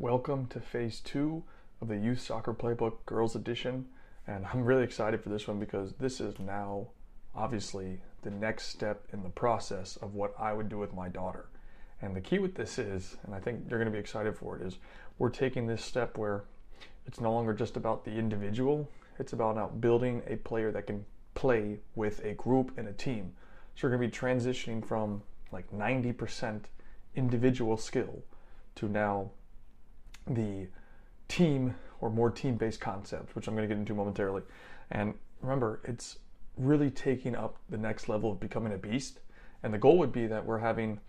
Welcome to phase two of the Youth Soccer Playbook Girls Edition. And I'm really excited for this one because this is now obviously the next step in the process of what I would do with my daughter. And the key with this is, and I think you're going to be excited for it, is we're taking this step where it's no longer just about the individual, it's about now building a player that can play with a group and a team. So we're going to be transitioning from like 90% individual skill to now the team or more team based concept, which I'm going to get into momentarily. And remember, it's really taking up the next level of becoming a beast. And the goal would be that we're having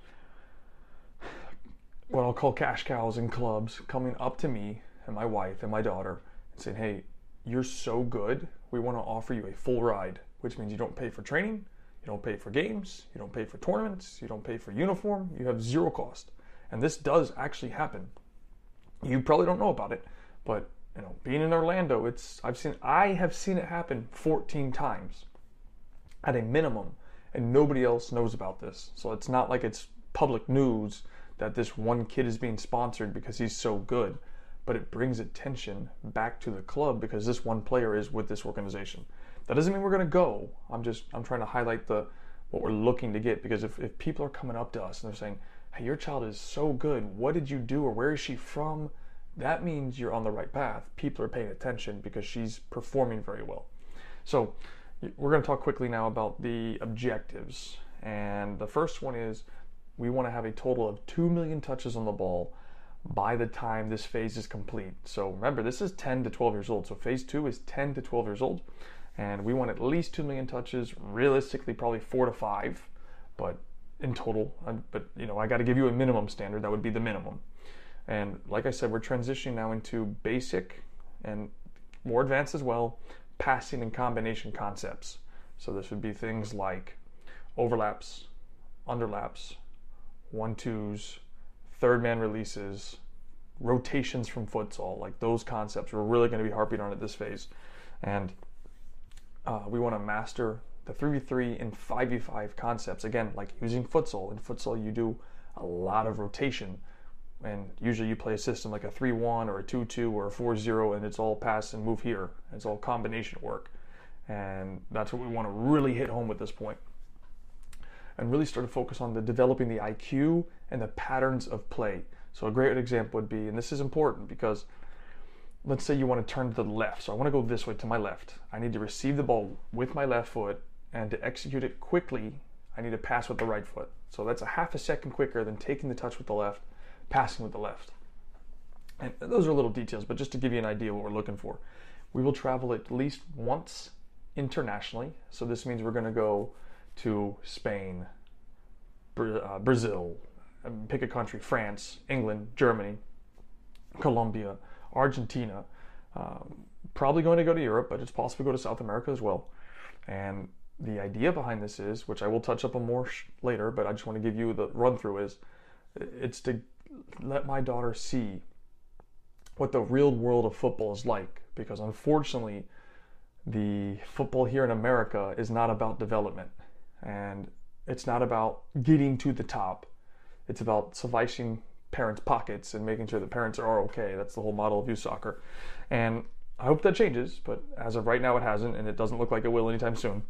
what I'll call cash cows and clubs coming up to me and my wife and my daughter and saying, hey, you're so good. We want to offer you a full ride, which means you don't pay for training, you don't pay for games, you don't pay for tournaments, you don't pay for uniform, you have zero cost. And this does actually happen you probably don't know about it, but you know, being in Orlando, it's I've seen I have seen it happen 14 times at a minimum, and nobody else knows about this. So it's not like it's public news that this one kid is being sponsored because he's so good, but it brings attention back to the club because this one player is with this organization. That doesn't mean we're going to go. I'm just I'm trying to highlight the what we're looking to get because if, if people are coming up to us and they're saying, hey, your child is so good. What did you do or where is she from? That means you're on the right path. People are paying attention because she's performing very well. So, we're going to talk quickly now about the objectives. And the first one is we want to have a total of 2 million touches on the ball by the time this phase is complete. So remember, this is 10 to 12 years old. So phase two is 10 to 12 years old. And we want at least 2 million touches, realistically, probably four to five. But in total. But you know, I got to give you a minimum standard. That would be the minimum. And like I said, we're transitioning now into basic and more advanced as well, passing and combination concepts. So this would be things like overlaps, underlaps, one twos, third man releases, rotations from futsal, like those concepts. We're really going to be harping on at this phase, and uh, we want to master the 3v3 and 5v5 concepts. Again, like using futsal. In futsal, you do a lot of rotation. And usually you play a system like a 3 1 or a 2 2 or a 4 0, and it's all pass and move here. It's all combination work. And that's what we want to really hit home with this point. And really start to focus on the developing the IQ and the patterns of play. So, a great example would be, and this is important because let's say you want to turn to the left. So, I want to go this way to my left. I need to receive the ball with my left foot and to execute it quickly, I need to pass with the right foot. So that's a half a second quicker than taking the touch with the left, passing with the left. And those are little details, but just to give you an idea what we're looking for. We will travel at least once internationally. So this means we're going to go to Spain, uh, Brazil, um, pick a country, France, England, Germany, Colombia, Argentina. Um, probably going to go to Europe, but it's possible to go to South America as well. And the idea behind this is, which I will touch up on more sh- later, but I just want to give you the run through is it's to let my daughter see what the real world of football is like because unfortunately the football here in America is not about development and it's not about getting to the top. It's about sufficing parents' pockets and making sure that parents are okay. That's the whole model of youth soccer. And I hope that changes, but as of right now it hasn't and it doesn't look like it will anytime soon.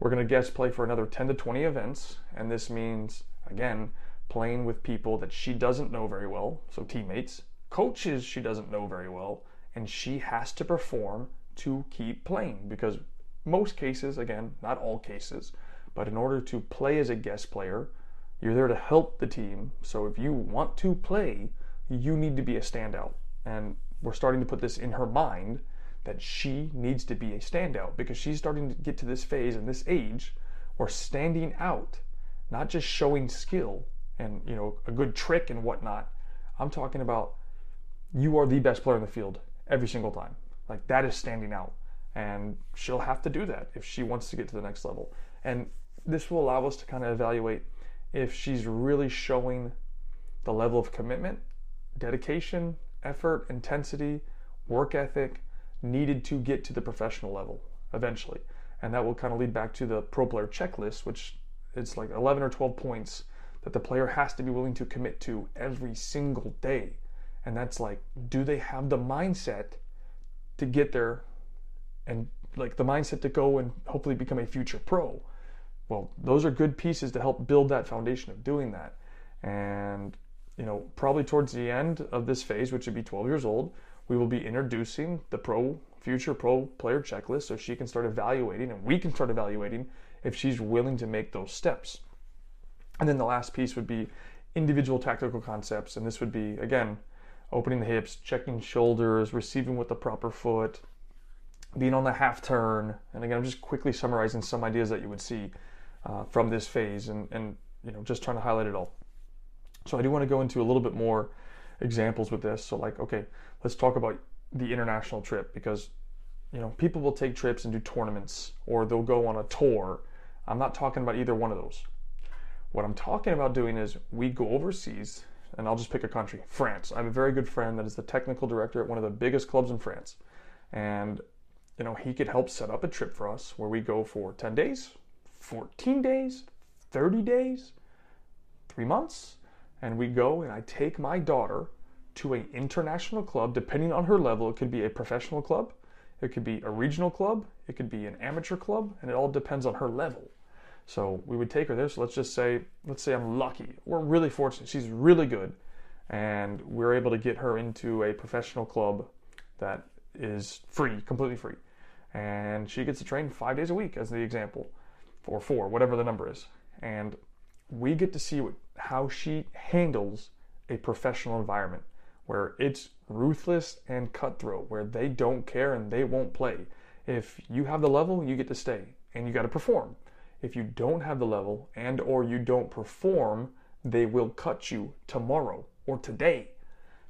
We're going to guest play for another 10 to 20 events, and this means, again, playing with people that she doesn't know very well, so teammates, coaches she doesn't know very well, and she has to perform to keep playing because most cases, again, not all cases, but in order to play as a guest player, you're there to help the team. So if you want to play, you need to be a standout. And we're starting to put this in her mind that she needs to be a standout because she's starting to get to this phase and this age where standing out, not just showing skill and you know a good trick and whatnot. I'm talking about you are the best player in the field every single time. Like that is standing out. And she'll have to do that if she wants to get to the next level. And this will allow us to kind of evaluate if she's really showing the level of commitment, dedication, effort, intensity, work ethic, needed to get to the professional level eventually. And that will kind of lead back to the pro player checklist, which it's like 11 or 12 points that the player has to be willing to commit to every single day. And that's like, do they have the mindset to get there and like the mindset to go and hopefully become a future pro? Well, those are good pieces to help build that foundation of doing that. And, you know, probably towards the end of this phase, which would be 12 years old, we will be introducing the pro future pro player checklist so she can start evaluating and we can start evaluating if she's willing to make those steps. And then the last piece would be individual tactical concepts. And this would be, again, opening the hips, checking shoulders, receiving with the proper foot, being on the half turn. And again, I'm just quickly summarizing some ideas that you would see uh, from this phase and, and, you know, just trying to highlight it all. So I do want to go into a little bit more examples with this. So like, okay, let's talk about the international trip because, you know, people will take trips and do tournaments or they'll go on a tour. I'm not talking about either one of those. What I'm talking about doing is we go overseas, and I'll just pick a country France. I have a very good friend that is the technical director at one of the biggest clubs in France. And, you know, he could help set up a trip for us where we go for 10 days, 14 days, 30 days, three months. And we go and I take my daughter to an international club, depending on her level. It could be a professional club, it could be a regional club, it could be an amateur club, and it all depends on her level. So we would take her there. So let's just say, let's say I'm lucky. We're really fortunate. She's really good. And we're able to get her into a professional club that is free, completely free. And she gets to train five days a week, as the example, or four, whatever the number is. And we get to see what, how she handles a professional environment where it's ruthless and cutthroat, where they don't care and they won't play. If you have the level, you get to stay and you got to perform if you don't have the level and or you don't perform, they will cut you tomorrow or today.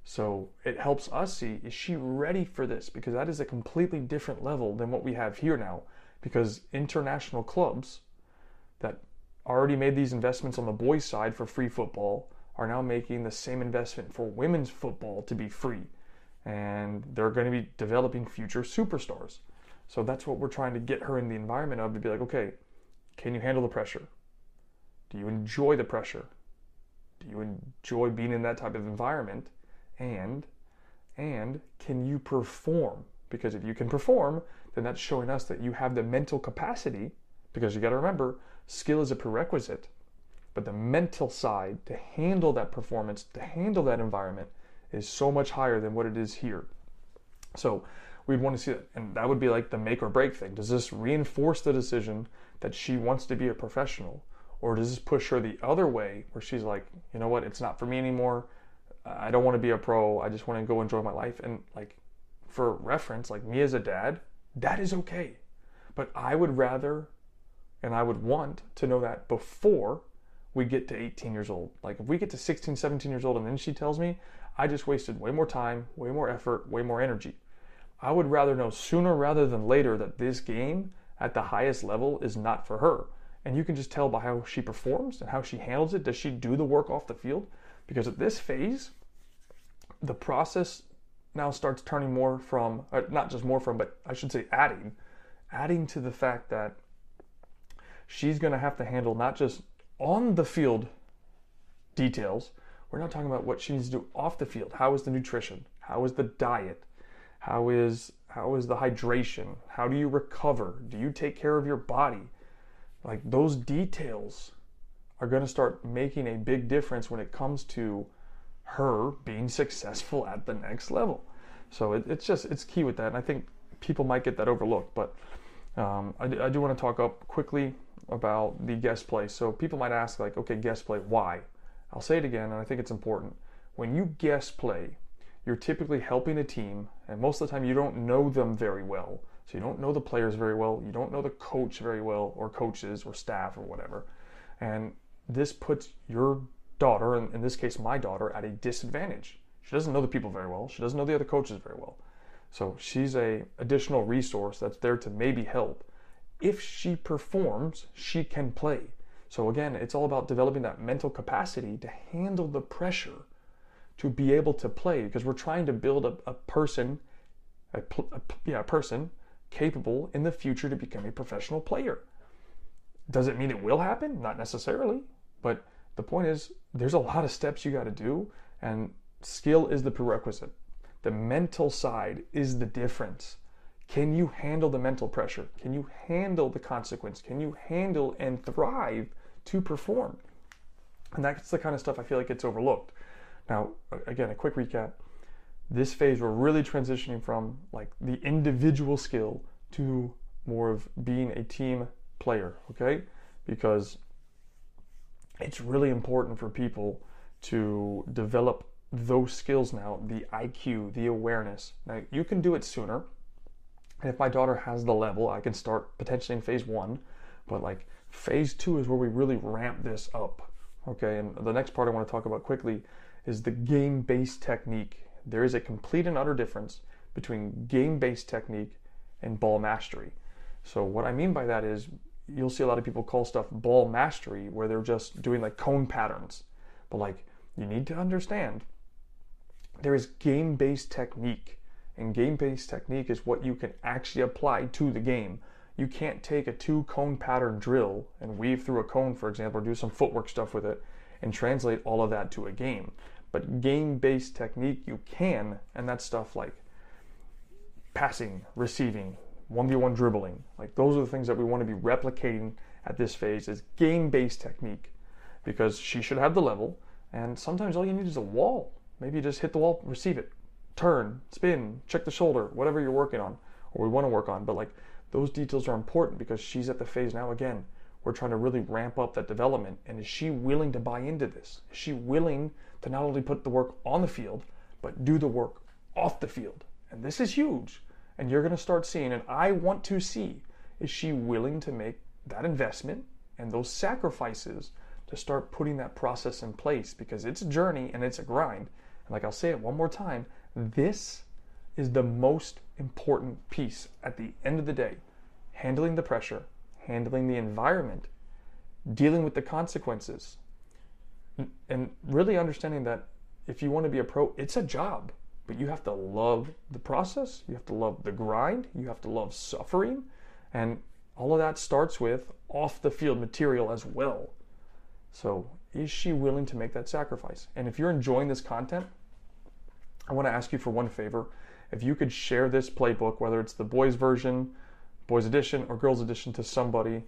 So it helps us see is she ready for this? Because that is a completely different level than what we have here now. Because international clubs that already made these investments on the boys' side for free football are now making the same investment for women's football to be free. And they're going to be developing future superstars. So that's what we're trying to get her in the environment of to be like, okay, can you handle the pressure? Do you enjoy the pressure? Do you enjoy being in that type of environment? And and can you perform? Because if you can perform, then that's showing us that you have the mental capacity because you got to remember, skill is a prerequisite, but the mental side to handle that performance, to handle that environment is so much higher than what it is here. So, we'd want to see that. And that would be like the make or break thing. Does this reinforce the decision that she wants to be a professional? Or does this push her the other way where she's like, you know what, it's not for me anymore. I don't want to be a pro. I just want to go enjoy my life. And like for reference, like me as a dad, that is okay. But I would rather and I would want to know that before we get to 18 years old. Like if we get to 16, 17 years old and then she tells me I just wasted way more time, way more effort, way more energy. I would rather know sooner rather than later that this game at the highest level is not for her. And you can just tell by how she performs and how she handles it. Does she do the work off the field? Because at this phase, the process now starts turning more from, uh, not just more from, but I should say adding, adding to the fact that she's going to have to handle not just on the field details, we're not talking about what she needs to do off the field. How is the nutrition? How is the diet? How is how is the hydration? How do you recover? Do you take care of your body? Like those details are going to start making a big difference when it comes to her being successful at the next level. So it, it's just it's key with that, and I think people might get that overlooked. But um, I, I do want to talk up quickly about the guest play. So people might ask like, okay, guest play, why? I'll say it again, and I think it's important. When you guest play, you're typically helping a team, and most of the time you don't know them very well. So you don't know the players very well, you don't know the coach very well, or coaches, or staff, or whatever. And this puts your daughter, in, in this case my daughter, at a disadvantage. She doesn't know the people very well, she doesn't know the other coaches very well. So she's a additional resource that's there to maybe help. If she performs, she can play. So again, it's all about developing that mental capacity to handle the pressure to be able to play because we're trying to build a, a person, a, a, yeah, a person capable in the future to become a professional player. Does it mean it will happen? Not necessarily, but the point is there's a lot of steps you got to do and skill is the prerequisite. The mental side is the difference. Can you handle the mental pressure? Can you handle the consequence? Can you handle and thrive to perform? And that's the kind of stuff I feel like gets overlooked. Now, again, a quick recap. This phase, we're really transitioning from like the individual skill to more of being a team player, okay? Because it's really important for people to develop those skills now the IQ, the awareness. Now, you can do it sooner. And if my daughter has the level, I can start potentially in phase one. But like phase two is where we really ramp this up. Okay, and the next part I want to talk about quickly is the game based technique. There is a complete and utter difference between game based technique and ball mastery. So, what I mean by that is you'll see a lot of people call stuff ball mastery where they're just doing like cone patterns. But, like, you need to understand there is game based technique. And game based technique is what you can actually apply to the game. You can't take a two cone pattern drill and weave through a cone, for example, or do some footwork stuff with it and translate all of that to a game. But game based technique, you can, and that's stuff like passing, receiving, 1v1 dribbling. Like those are the things that we want to be replicating at this phase is game based technique because she should have the level and sometimes all you need is a wall. Maybe you just hit the wall, receive it, turn, spin, check the shoulder, whatever you're working on or we want to work on. But like those details are important because she's at the phase now again. We're trying to really ramp up that development. And is she willing to buy into this? Is she willing to not only put the work on the field, but do the work off the field? And this is huge and you're going to start seeing, and I want to see, is she willing to make that investment and those sacrifices to start putting that process in place because it's a journey and it's a grind. And like I'll say it one more time, this is the most important piece at the end of the day. Handling the pressure, handling the environment, dealing with the consequences, and really understanding that if you want to be a pro, it's a job. But you have to love the process, you have to love the grind, you have to love suffering, and all of that starts with off the field material as well. So, is she willing to make that sacrifice? And if you're enjoying this content, I want to ask you for one favor. If you could share this playbook, whether it's the boys version, boys edition, or girls edition, to somebody,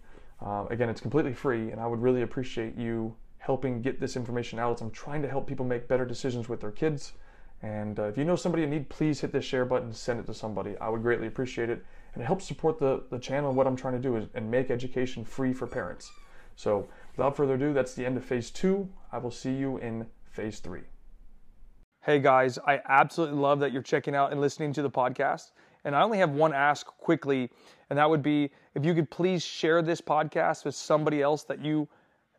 uh, again, it's completely free, and I would really appreciate you helping get this information out. I'm trying to help people make better decisions with their kids. And uh, if you know somebody in need, please hit this share button send it to somebody. I would greatly appreciate it. And it helps support the, the channel and what I'm trying to do is and make education free for parents. So without further ado, that's the end of phase two. I will see you in phase three. Hey guys, I absolutely love that you're checking out and listening to the podcast. And I only have one ask quickly, and that would be if you could please share this podcast with somebody else that you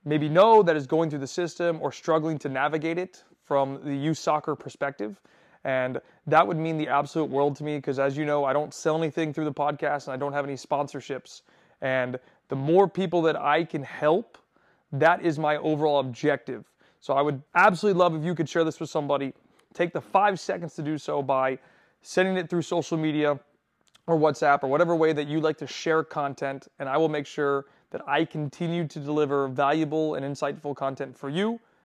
maybe know that is going through the system or struggling to navigate it from the youth soccer perspective. And that would mean the absolute world to me because, as you know, I don't sell anything through the podcast and I don't have any sponsorships. And the more people that I can help, that is my overall objective. So I would absolutely love if you could share this with somebody. Take the five seconds to do so by sending it through social media or WhatsApp or whatever way that you like to share content. And I will make sure that I continue to deliver valuable and insightful content for you